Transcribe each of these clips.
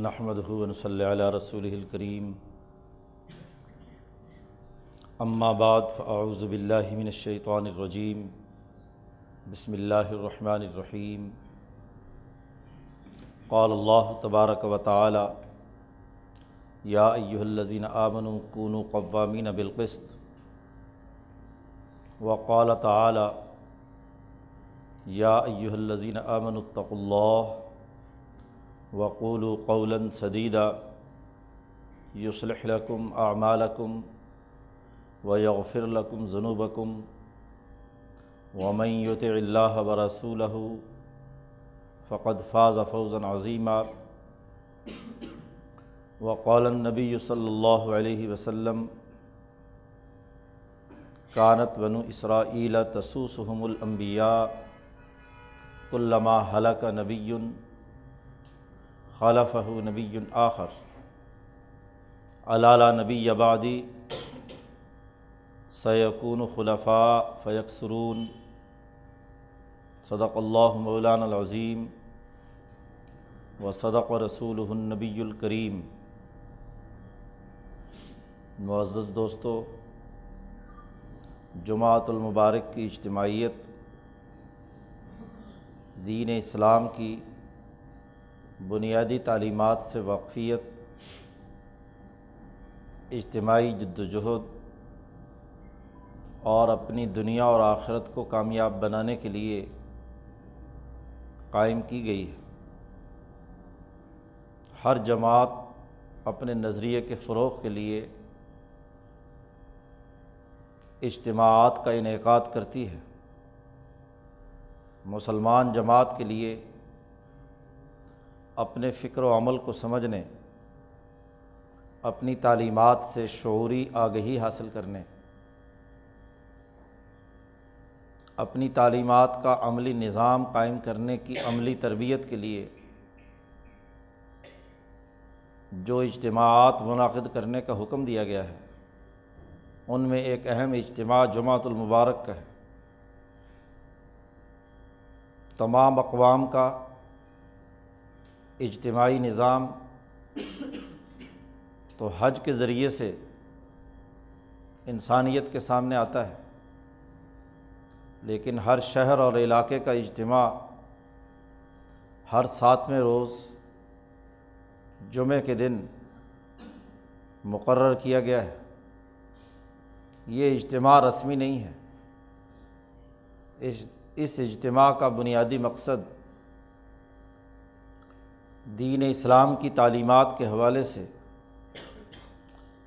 نحمد ہُون صلی علیہ رسول الکریم اما بعد فاعوذ باللہ من الشیطان الرجیم بسم اللہ الرحمن الرحیم قال اللہ تبارک و تعالی یا ایہا الذین آمنوا کونوا قوامین بالقسط. وقال تعالی یا ایہا الذین آمنوا اتقوا اللہ وقولوا قولا سدیدا یصلح لکم اعمالکم ویغفر لکم ذنوبکم ومن یطع اللہ ورسولہ فقد فاز فوزا عظیما وقال النبی صلی اللہ علیہ وسلم کانت بنو اسرائیل تسوسهم الانبیاء کلما حلق نبی خلفہ نبی آخر. علالہ نبی آبادی سیقون خلفاء فیکسرون. صدق اللہ مولان العظیم. و صدق رسول النبی الکریم. معزز دوستو جماعت المبارک کی اجتماعیت دین اسلام کی بنیادی تعلیمات سے واقفیت، اجتماعی جد وجہد اور اپنی دنیا اور آخرت کو کامیاب بنانے کے لیے قائم کی گئی ہے۔ ہر جماعت اپنے نظریے کے فروغ کے لیے اجتماعات کا انعقاد کرتی ہے۔ مسلمان جماعت کے لیے اپنے فکر و عمل کو سمجھنے، اپنی تعلیمات سے شعوری آگہی حاصل کرنے، اپنی تعلیمات کا عملی نظام قائم کرنے کی عملی تربیت کے لیے، جو اجتماعات منعقد کرنے کا حکم دیا گیا ہے، ان میں ایک اہم اجتماع جماعت المبارک کا ہے۔ تمام اقوام کا اجتماعی نظام تو حج کے ذریعے سے انسانیت کے سامنے آتا ہے، لیکن ہر شہر اور علاقے کا اجتماع ہر ساتویں روز جمعے کے دن مقرر کیا گیا ہے۔ یہ اجتماع رسمی نہیں ہے۔ اس اس اجتماع کا بنیادی مقصد دین اسلام کی تعلیمات کے حوالے سے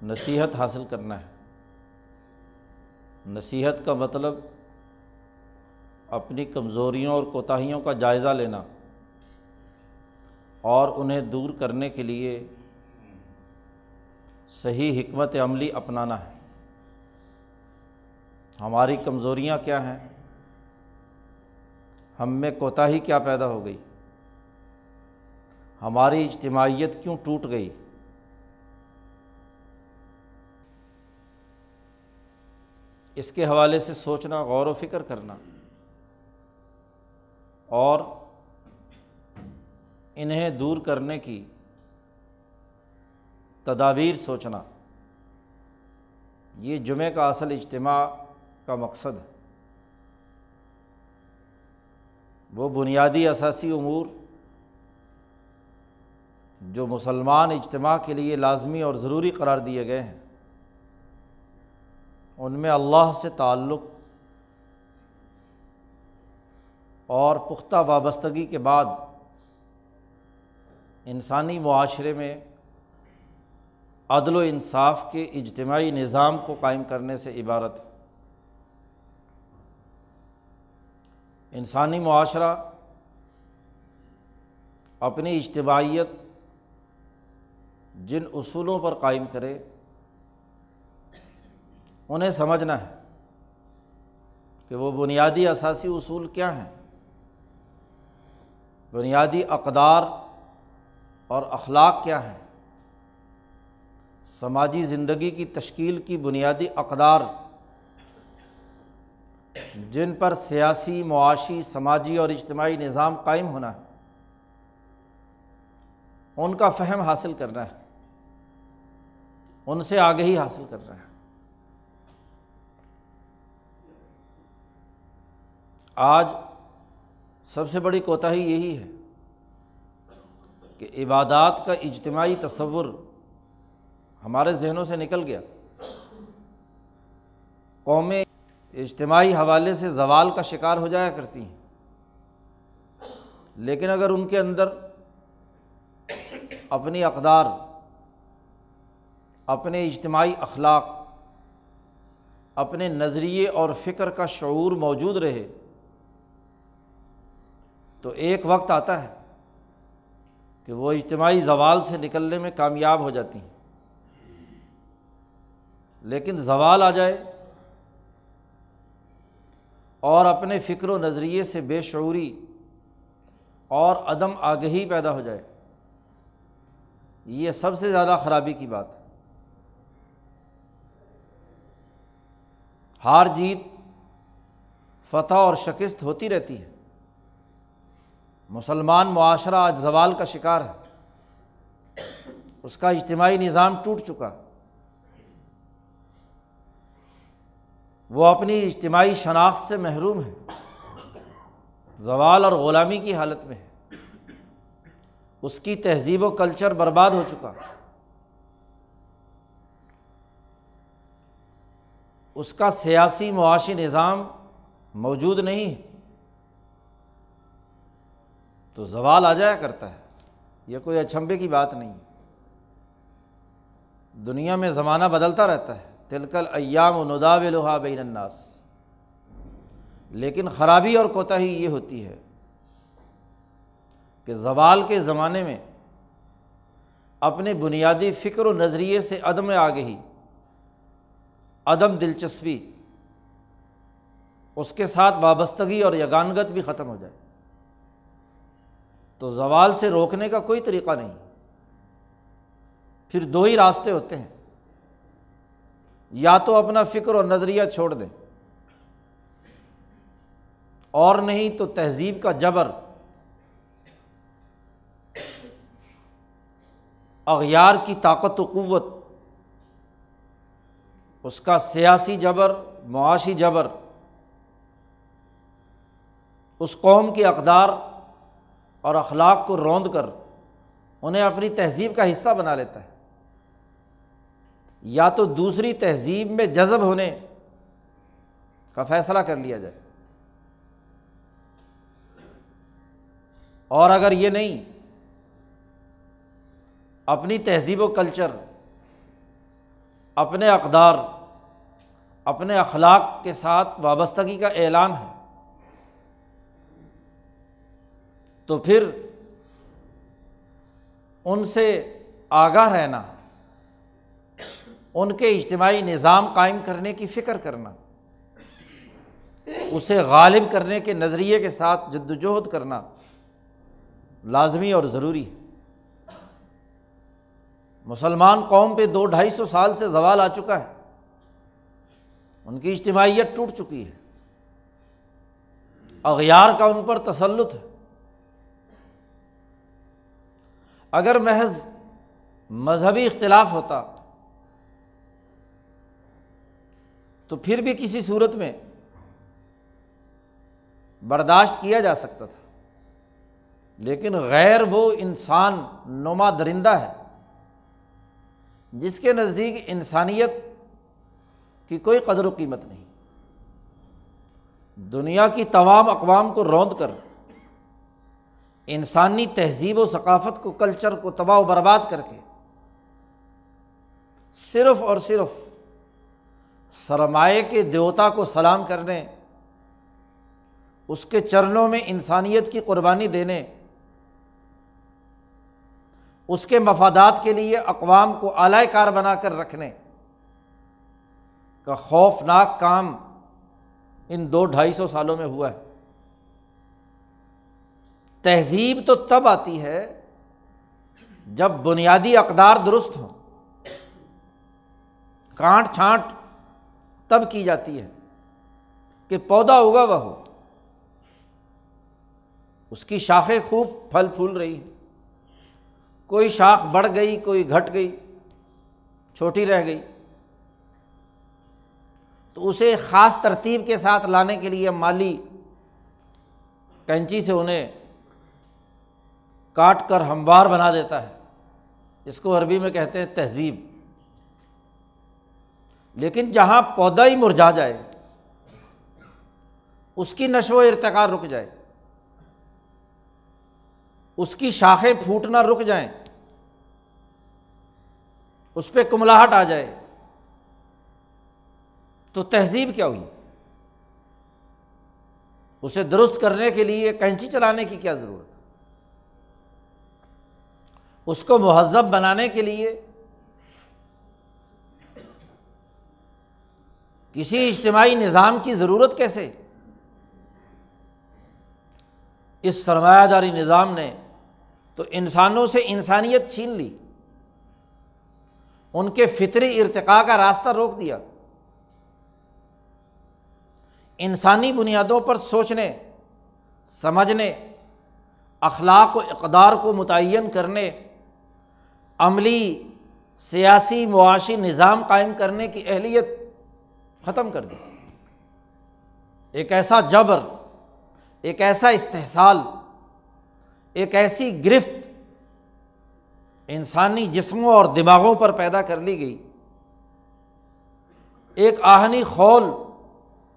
نصیحت حاصل کرنا ہے۔ نصیحت کا مطلب اپنی کمزوریوں اور کوتاہیوں کا جائزہ لینا اور انہیں دور کرنے کے لیے صحیح حکمت عملی اپنانا ہے۔ ہماری کمزوریاں کیا ہیں؟ ہم میں کوتاہی کیا پیدا ہو گئی؟ ہماری اجتماعیت کیوں ٹوٹ گئی؟ اس کے حوالے سے سوچنا، غور و فکر کرنا اور انہیں دور کرنے کی تدابیر سوچنا۔ یہ جمعہ کا اصل اجتماع کا مقصد ہے۔ وہ بنیادی اثاثی امور جو مسلمان اجتماع کے لیے لازمی اور ضروری قرار دیے گئے ہیں، ان میں اللہ سے تعلق اور پختہ وابستگی کے بعد انسانی معاشرے میں عدل و انصاف کے اجتماعی نظام کو قائم کرنے سے عبارت انسانی معاشرہ اپنی اجتماعیت جن اصولوں پر قائم کرے، انہیں سمجھنا ہے کہ وہ بنیادی اثاثی اصول کیا ہیں۔ بنیادی اقدار اور اخلاق کیا ہیں۔ سماجی زندگی کی تشکیل کی بنیادی اقدار، جن پر سیاسی، معاشی، سماجی اور اجتماعی نظام قائم ہونا ہے، ان کا فہم حاصل کرنا ہے۔ ان سے آگہی حاصل کرنا ہے آج سب سے بڑی کوتاہی یہی ہے کہ عبادات کا اجتماعی تصور ہمارے ذہنوں سے نکل گیا۔ قومیں اجتماعی حوالے سے زوال کا شکار ہو جایا کرتی ہیں۔ لیکن اگر ان کے اندر اپنی اقدار اپنے اجتماعی اخلاق، اپنے نظریے اور فکر کا شعور موجود رہے۔ تو ایک وقت آتا ہے کہ وہ اجتماعی زوال سے نکلنے میں کامیاب ہو جاتی ہیں۔ لیکن زوال آ جائے اور اپنے فکر و نظریے سے بے شعوری اور عدم آگہی پیدا ہو جائے، یہ سب سے زیادہ خرابی کی بات ہار جیت فتح اور شکست ہوتی رہتی ہے۔ مسلمان معاشرہ آج زوال کا شکار ہے۔ اس کا اجتماعی نظام ٹوٹ چکا۔ وہ اپنی اجتماعی شناخت سے محروم ہے۔ زوال اور غلامی کی حالت میں ہے۔ اس کی تہذیب و کلچر برباد ہو چکا۔ اس کا سیاسی معاشی نظام موجود نہیں ہے۔ تو زوال آ جایا کرتا ہے۔ یہ کوئی اچھمبے کی بات نہیں۔ دنیا میں زمانہ بدلتا رہتا ہے۔ تلکل ایام و ندا لوہا بین الناس۔ لیکن خرابی اور کوتاہی یہ ہوتی ہے کہ زوال کے زمانے میں اپنے بنیادی فکر و نظریے سے عدم آگہی عدم دلچسپی، اس کے ساتھ وابستگی اور یگانگت بھی ختم ہو جائے۔ تو زوال سے روکنے کا کوئی طریقہ نہیں۔ پھر دو ہی راستے ہوتے ہیں۔ یا تو اپنا فکر اور نظریہ چھوڑ دیں۔ اور نہیں تو تہذیب کا جبر۔ اغیار کی طاقت و قوت۔ اس کا سیاسی جبر، معاشی جبر، اس قوم کی اقدار اور اخلاق کو روند کر انہیں اپنی تہذیب کا حصہ بنا لیتا ہے۔ یا تو دوسری تہذیب میں جذب ہونے کا فیصلہ کر لیا جائے۔ اور اگر یہ نہیں، اپنی تہذیب و کلچر، اپنے اقدار اپنے اخلاق کے ساتھ وابستگی کا اعلان ہے۔ تو پھر ان سے آگاہ رہنا، ان کے اجتماعی نظام قائم کرنے کی فکر کرنا، اسے غالب کرنے کے نظریے کے ساتھ جد وجہد کرنا لازمی اور ضروری ہے۔ مسلمان قوم پہ دو ڈھائی سو سال سے زوال آ چکا ہے۔ ان کی اجتماعیت ٹوٹ چکی ہے۔ اغیار کا ان پر تسلط ہے۔ اگر محض مذہبی اختلاف ہوتا تو پھر بھی کسی صورت میں برداشت کیا جا سکتا تھا۔ لیکن غیر وہ انسان نما درندہ ہے جس کے نزدیک انسانیت کی کوئی قدر و قیمت نہیں۔ دنیا کی تمام اقوام کو روند کر، انسانی تہذیب و ثقافت کو کلچر کو تباہ و برباد کر کے صرف اور صرف سرمایہ کے دیوتا کو سلام کرنے، اس کے چرنوں میں انسانیت کی قربانی دینے، اس کے مفادات کے لیے اقوام کو اعلی کار بنا کر رکھنے۔ کا خوفناک کام ان دو ڈھائی سو سالوں میں ہوا ہے۔ تہذیب تو تب آتی ہے جب بنیادی اقدار درست ہوں۔ کانٹ چھانٹ تب کی جاتی ہے کہ پودا ہوگا وہ ہو۔ اس کی شاخیں خوب پھل پھول رہی ہیں۔ کوئی شاخ بڑھ گئی، کوئی گھٹ گئی، چھوٹی رہ گئی۔ تو اسے خاص ترتیب کے ساتھ لانے کے لیے مالی کینچی سے انہیں کاٹ کر ہموار بنا دیتا ہے۔ اس کو عربی میں کہتے ہیں تہذیب۔ لیکن جہاں پودا ہی مرجا جائے، اس کی نشو و ارتقا رک جائے۔ اس کی شاخیں پھوٹنا رک جائیں۔ اس پہ کملاہٹ آ جائے۔ تو تہذیب کیا ہوئی؟ اسے درست کرنے کے لیے کینچی چلانے کی کیا ضرورت اس کو مہذب بنانے کے لیے کسی اجتماعی نظام کی ضرورت کیسے؟ اس سرمایہ داری نظام نے تو انسانوں سے انسانیت چھین لی، ان کے فطری ارتقاء کا راستہ روک دیا۔ انسانی بنیادوں پر سوچنے، سمجھنے، اخلاق و اقدار کو متعین کرنے، عملی، سیاسی، معاشی نظام قائم کرنے کی اہلیت ختم کر دی۔ ایک ایسا جبر، ایک ایسا استحصال، ایک ایسی گرفت انسانی جسموں اور دماغوں پر پیدا کر لی گئی۔ ایک آہنی خول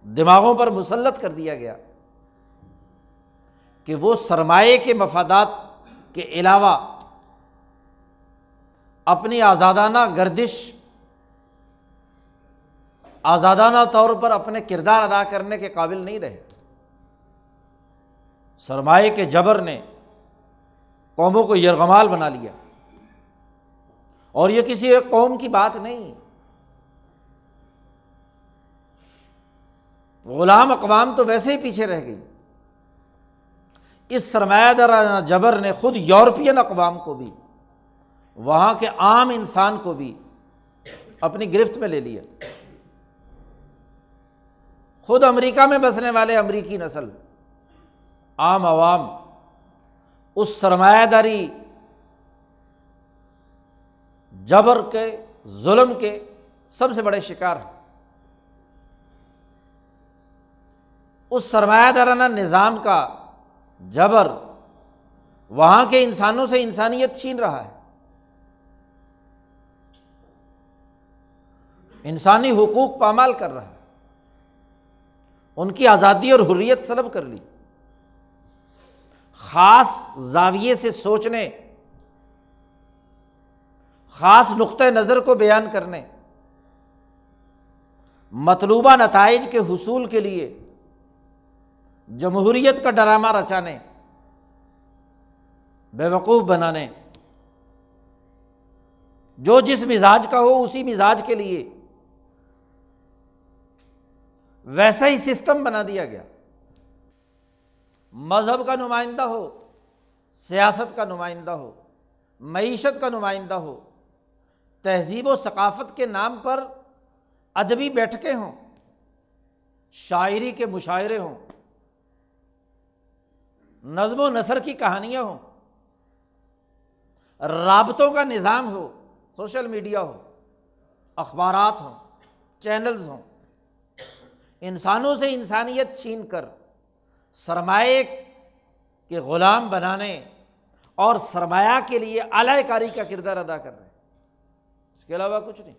دماغوں پر مسلط کر دیا گیا کہ وہ سرمایہ کے مفادات کے علاوہ اپنی آزادانہ گردش، آزادانہ طور پر اپنے کردار ادا کرنے کے قابل نہیں رہے۔ سرمایہ کے جبر نے قوموں کو یرغمال بنا لیا۔ اور یہ کسی ایک قوم کی بات نہیں۔ غلام اقوام تو ویسے ہی پیچھے رہ گئی۔ اس سرمایہ دار جبر نے خود یورپین اقوام کو بھی، وہاں کے عام انسان کو بھی اپنی گرفت میں لے لیا۔ خود امریکہ میں بسنے والے امریکی نسل، عام عوام، اس سرمایہ داری جبر کے، ظلم کے سب سے بڑے شکار ہیں۔ اس سرمایہ دارانہ نظام کا جبر وہاں کے انسانوں سے انسانیت چھین رہا ہے۔ انسانی حقوق پامال کر رہا ہے۔ ان کی آزادی اور حریت سلب کر لی۔ خاص زاویے سے سوچنے، خاص نقطۂ نظر کو بیان کرنے، مطلوبہ نتائج کے حصول کے لیے جمہوریت کا ڈرامہ رچانے بیوقوف بنانے۔ جو جس مزاج کا ہو، اسی مزاج کے لیے۔ ویسا ہی سسٹم بنا دیا گیا۔ مذہب کا نمائندہ ہو، سیاست کا نمائندہ ہو، معیشت کا نمائندہ ہو، تہذیب و ثقافت کے نام پر ادبی بیٹھکیں ہوں، شاعری کے مشاعرے ہوں۔ نظم و نثر کی کہانیاں ہوں، رابطوں کا نظام ہو، سوشل میڈیا ہو، اخبارات ہوں، چینلز ہوں، انسانوں سے انسانیت چھین کر سرمایہ کے غلام بنانے اور سرمایہ کے لیے اعلی کاری کا کردار ادا کر رہے ہیں۔ اس کے علاوہ کچھ نہیں۔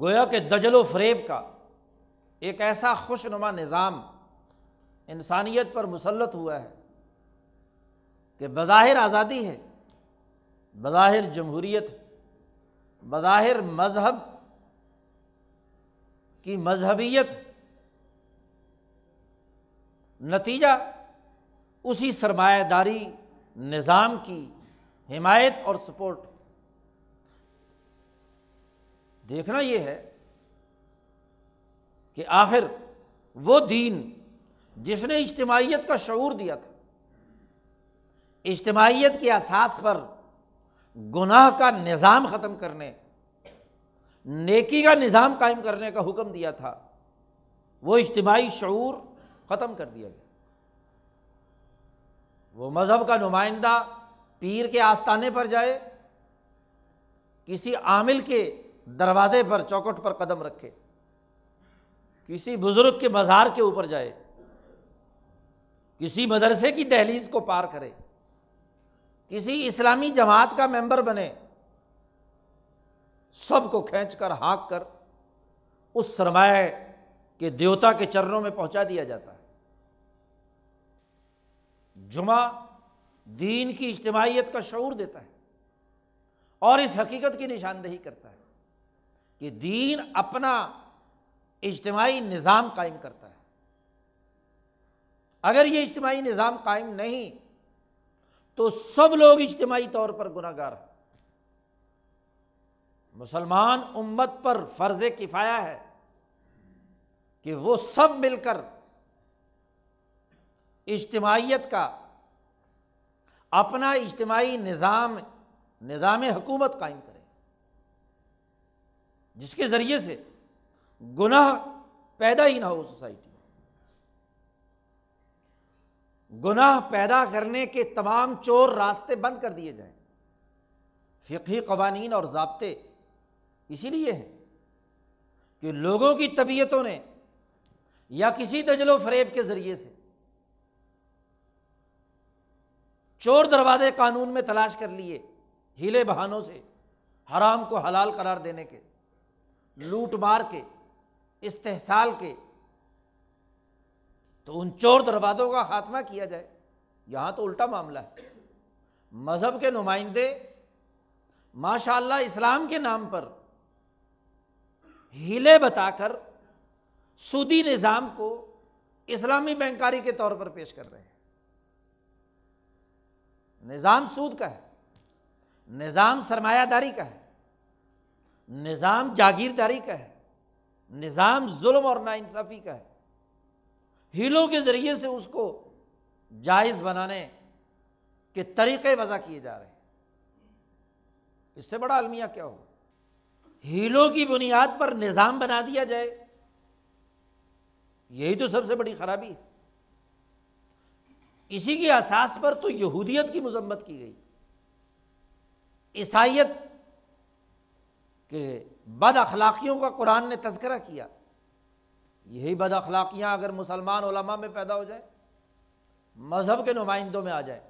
گویا کہ دجل و فریب کا ایک ایسا خوش نما نظام انسانیت پر مسلط ہوا ہے کہ بظاہر آزادی ہے، بظاہر جمہوریت، بظاہر مذہب کی مذہبیت۔ نتیجہ اسی سرمایہ داری نظام کی حمایت اور سپورٹ۔ دیکھنا یہ ہے کہ آخر وہ دین جس نے اجتماعیت کا شعور دیا تھا۔ اجتماعیت کے احساس پر گناہ کا نظام ختم کرنے، نیکی کا نظام قائم کرنے کا حکم دیا تھا، وہ اجتماعی شعور ختم کر دیا گیا۔ وہ مذہب کا نمائندہ پیر کے آستانے پر جائے، کسی عامل کے دروازے پر چوکٹ پر قدم رکھے، کسی بزرگ کے مزار کے اوپر جائے کسی مدرسے کی دہلیز کو پار کرے، کسی اسلامی جماعت کا ممبر بنے، سب کو کھینچ کر، ہانک کر، اس سرمایہ کے دیوتا کے چرنوں میں پہنچا دیا جاتا ہے۔ جمعہ دین کی اجتماعیت کا شعور دیتا ہے اور اس حقیقت کی نشاندہی کرتا ہے کہ دین اپنا اجتماعی نظام قائم کرتا ہے۔ اگر یہ اجتماعی نظام قائم نہیں، تو سب لوگ اجتماعی طور پر گناہ گار ہیں۔ مسلمان امت پر فرض کفایا ہے کہ وہ سب مل کر اجتماعیت کا اپنا اجتماعی نظام نظام حکومت قائم کرے۔ جس کے ذریعے سے گناہ پیدا ہی نہ ہو سوسائٹی۔ گناہ پیدا کرنے کے تمام چور راستے بند کر دیے جائیں۔ فقہی قوانین اور ضابطے اسی لیے ہے کہ لوگوں کی طبیعتوں نے یا کسی دجل و فریب کے ذریعے سے چور دروازے قانون میں تلاش کر لیے ہیلے بہانوں سے حرام کو حلال قرار دینے کے، لوٹ مار کے، استحصال کے تو ان چور دروازوں کا خاتمہ کیا جائے۔ یہاں تو الٹا معاملہ ہے۔ مذہب کے نمائندے ماشاء اللہ اسلام کے نام پر ہیلے بتا کر سودی نظام کو اسلامی بینکاری کے طور پر پیش کر رہے ہیں۔ نظام سود کا ہے، نظام سرمایہ داری کا ہے، نظام جاگیرداری کا ہے، نظام ظلم اور ناانصافی کا ہے۔ ہیلوں کے ذریعے سے اس کو جائز بنانے کے طریقے وضع کیے جا رہے ہیں۔ اس سے بڑا المیہ کیا ہو ہیلوں کی بنیاد پر نظام بنا دیا جائے۔ یہی تو سب سے بڑی خرابی ہے۔ اسی کی احساس پر تو یہودیت کی مذمت کی گئی۔ عیسائیت کے بد اخلاقیوں کا قرآن نے تذکرہ کیا۔ یہی بد اخلاقیاں اگر مسلمان علماء میں پیدا ہو جائے، مذہب کے نمائندوں میں آ جائے۔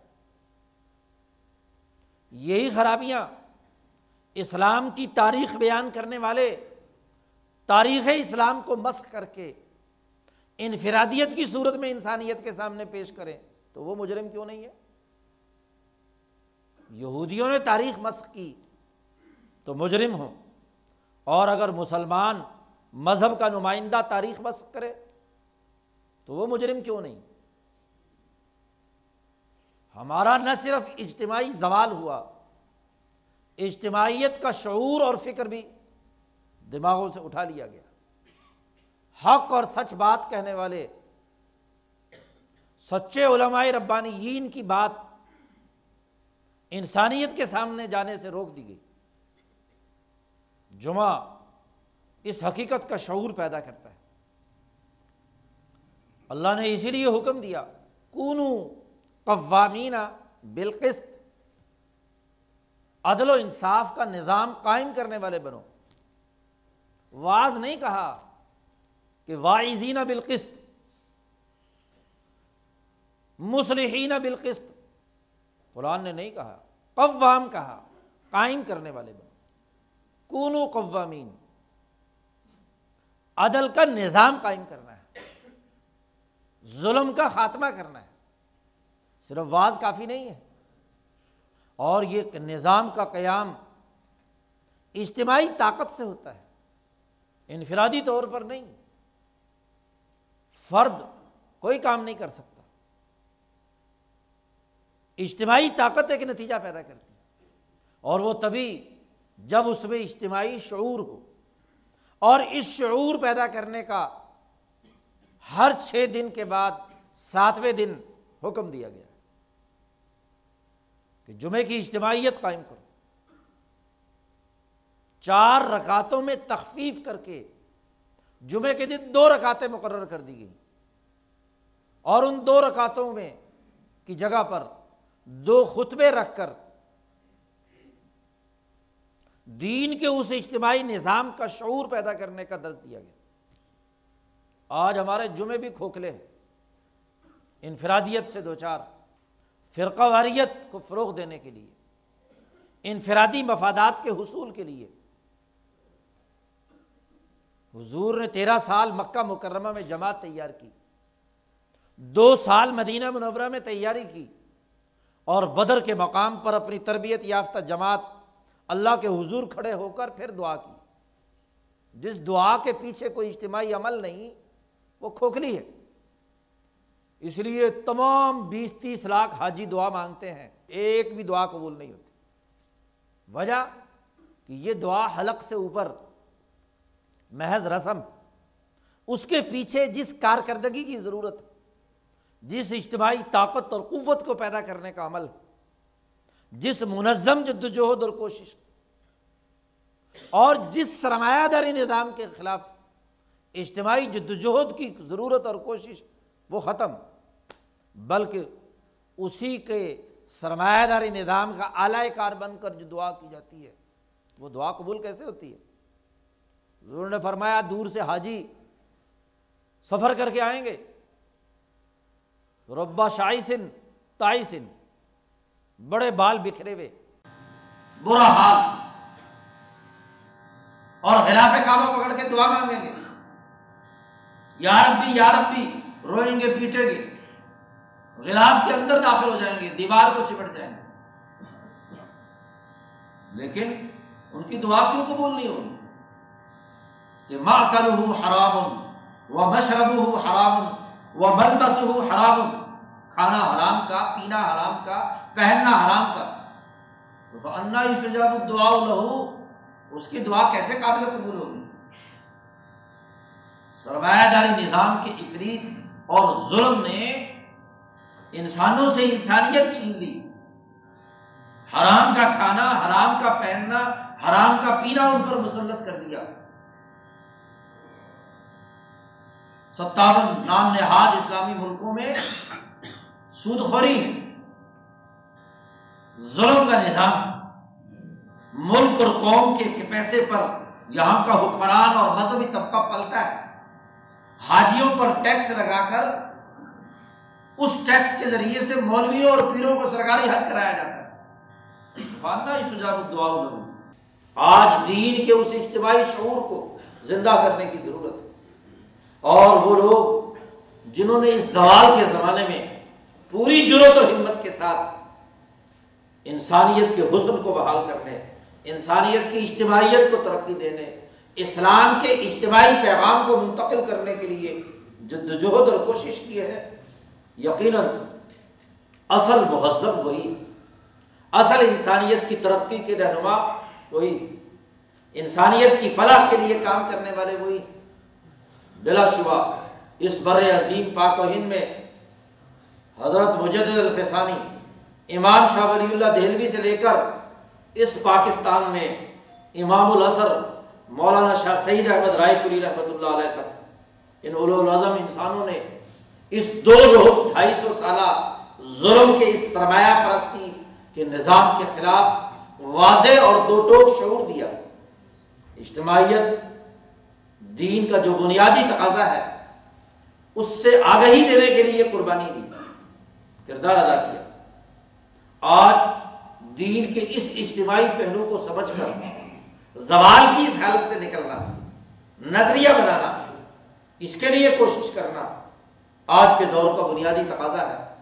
یہی خرابیاں اسلام کی تاریخ بیان کرنے والے تاریخ اسلام کو مسخ کر کے انفرادیت کی صورت میں انسانیت کے سامنے پیش کریں تو وہ مجرم کیوں نہیں ہے؟ یہودیوں نے تاریخ مسخ کی تو مجرم ہوں۔ اور اگر مسلمان مذہب کا نمائندہ تاریخ مسخ کرے تو وہ مجرم کیوں نہیں؟ ہمارا نہ صرف اجتماعی زوال ہوا، اجتماعیت کا شعور اور فکر بھی دماغوں سے اٹھا لیا گیا۔ حق اور سچ بات کہنے والے، سچے علماء ربانیین کی بات انسانیت کے سامنے جانے سے روک دی گئی۔ جمعہ اس حقیقت کا شعور پیدا کرتا ہے۔ اللہ نے اسی لیے حکم دیا، کونو قوامین بالقسط، عدل و انصاف کا نظام قائم کرنے والے بنو۔ واز نہیں کہا کہ واعظین بالقسط مسلحین بالقسط۔ قرآن نے نہیں کہا، قوام کہا، قائم کرنے والے بنو۔ کونو قوامین عدل کا نظام قائم کرنا ہے۔ ظلم کا خاتمہ کرنا ہے۔ صرف واز کافی نہیں ہے۔ اور یہ نظام کا قیام اجتماعی طاقت سے ہوتا ہے۔ انفرادی طور پر نہیں۔ فرد کوئی کام نہیں کر سکتا۔ اجتماعی طاقت ایک نتیجہ پیدا کرتی ہے۔ اور وہ تبھی جب اس میں اجتماعی شعور ہو۔ اور اس شعور پیدا کرنے کا ہر چھ دن کے بعد ساتویں دن حکم دیا گیا کہ جمعے کی اجتماعیت قائم کرو۔ چار رکعتوں میں تخفیف کر کے جمعے کے دن دو رکعتیں مقرر کر دی گئی اور ان دو رکعتوں میں کی جگہ پر دو خطبے رکھ کر دین کے اس اجتماعی نظام کا شعور پیدا کرنے کا درد دیا گیا۔ آج ہمارے جمعے بھی کھوکھلے ہیں۔ انفرادیت سے دو چار۔ فرقہ واریت کو فروغ دینے کے لیے۔ انفرادی مفادات کے حصول کے لیے۔ حضور نے تیرہ سال مکہ مکرمہ میں جماعت تیار کی۔ دو سال مدینہ منورہ میں تیاری کی۔ اور بدر کے مقام پر اپنی تربیت یافتہ جماعت اللہ کے حضور کھڑے ہو کر پھر دعا کی۔ جس دعا کے پیچھے کوئی اجتماعی عمل نہیں، وہ کھوکھلی ہے۔ اس لیے تمام بیس تیس لاکھ حاجی دعا مانگتے ہیں، ایک بھی دعا قبول نہیں ہوتی۔ وجہ کہ یہ دعا حلق سے اوپر، محض رسم، اس کے پیچھے جس کارکردگی کی ضرورت، جس اجتماعی طاقت اور قوت کو پیدا کرنے کا عمل۔ ہے جس منظم جدوجہد اور کوشش اور جس سرمایہ داری نظام کے خلاف اجتماعی جدوجہد کی ضرورت اور کوشش وہ ختم، بلکہ اسی کے سرمایہ داری نظام کا اعلی کار بن کر جو دعا کی جاتی ہے، وہ دعا قبول کیسے ہوتی ہے؟ حضور نے فرمایا، دور سے حاجی سفر کر کے آئیں گے۔ ربا شائی سن تائی سن بڑے بال بکھرے ہوئے۔ برا حال۔ اور خلاف کعبہ پکڑ کے دعا مانگیں گے۔ یار بھی یار بھی روئیں گے، پیٹیں گے۔ غلاف کے اندر داخل ہو جائیں گے، دیوار کو چپٹ جائیں گے۔ لیکن ان کی دعا کیوں قبول نہیں ہوگی کہ ماں کل ہوں حرام و مشرب ہوں حرام و بلبس ہوں حرام کھانا حرام کا، پینا حرام کا پہننا حرام کا تو انا استجاب دعا لہو اس کی دعا کیسے قابل قبول ہوگی؟ سرمایہ داری نظام کے افرید اور ظلم نے انسانوں سے انسانیت چھین لی۔ حرام کا کھانا، حرام کا پہننا، حرام کا پینا ان پر مسلط کر دیا۔ ستاون نام نہاد اسلامی ملکوں میں سود خوری ہے۔ ظلم کا نظام، ملک اور قوم کے پیسے پر یہاں کا حکمران اور مذہبی طبقہ پلتا ہے۔ حاجیوں پر ٹیکس لگا کر اس ٹیکس کے ذریعے سے مولویوں اور پیروں کو سرکاری حد کرایا جاتا ہے۔ آج دین کے اس اجتماعی شعور کو زندہ کرنے کی ضرورت ہے۔ اور وہ لوگ جنہوں نے اس زوال کے زمانے میں پوری جرت اور ہمت کے ساتھ انسانیت کے حسن کو بحال کرنے، انسانیت کی اجتماعیت کو ترقی دینے، اسلام کے اجتماعی پیغام کو منتقل کرنے کے لیے جدوجہد اور کوشش کی ہے۔ یقیناً اصل مہذب وہی، اصل انسانیت کی ترقی کے رہنما وہی، انسانیت کی فلاح کے لیے کام کرنے والے وہی۔ بلا شبہ اس بر عظیم پاک و ہند میں حضرت مجد الفسانی امام شاہ ولی اللہ دہلوی سے لے کر اس پاکستان میں امام الاثر مولانا شاہ سعید احمد رائے پوری رحمۃ اللہ علیہ تک ان اعظم انسانوں نے اس دو ڈھائی سو سالہ ظلم کے اس سرمایہ پرستی کے نظام کے خلاف واضح اور دو ٹوک شعور دیا۔ اجتماعیت دین کا جو بنیادی تقاضا ہے، اس سے آگہی دینے کے لیے قربانی دی۔ کردار ادا کیا۔ آج دین کے اس اجتماعی پہلو کو سمجھ کر، زوال کی اس حالت سے نکلنا، نظریہ بنانا، اس کے لیے کوشش کرنا آج کے دور کا بنیادی تقاضا ہے۔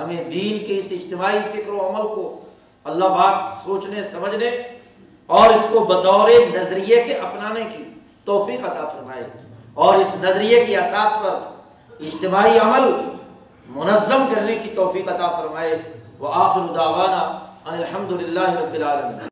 ہمیں دین کے اس اجتماعی فکر و عمل کو اللہ باغ سوچنے، سمجھنے اور اس کو بطور نظریے کے اپنانے کی توفیق عطا فرمائے۔ اور اس نظریے کی اساس پر اجتماعی عمل منظم کرنے کی توفیق عطا فرمائے۔ وآخر دعوانا ان الحمد للہ رب العالمین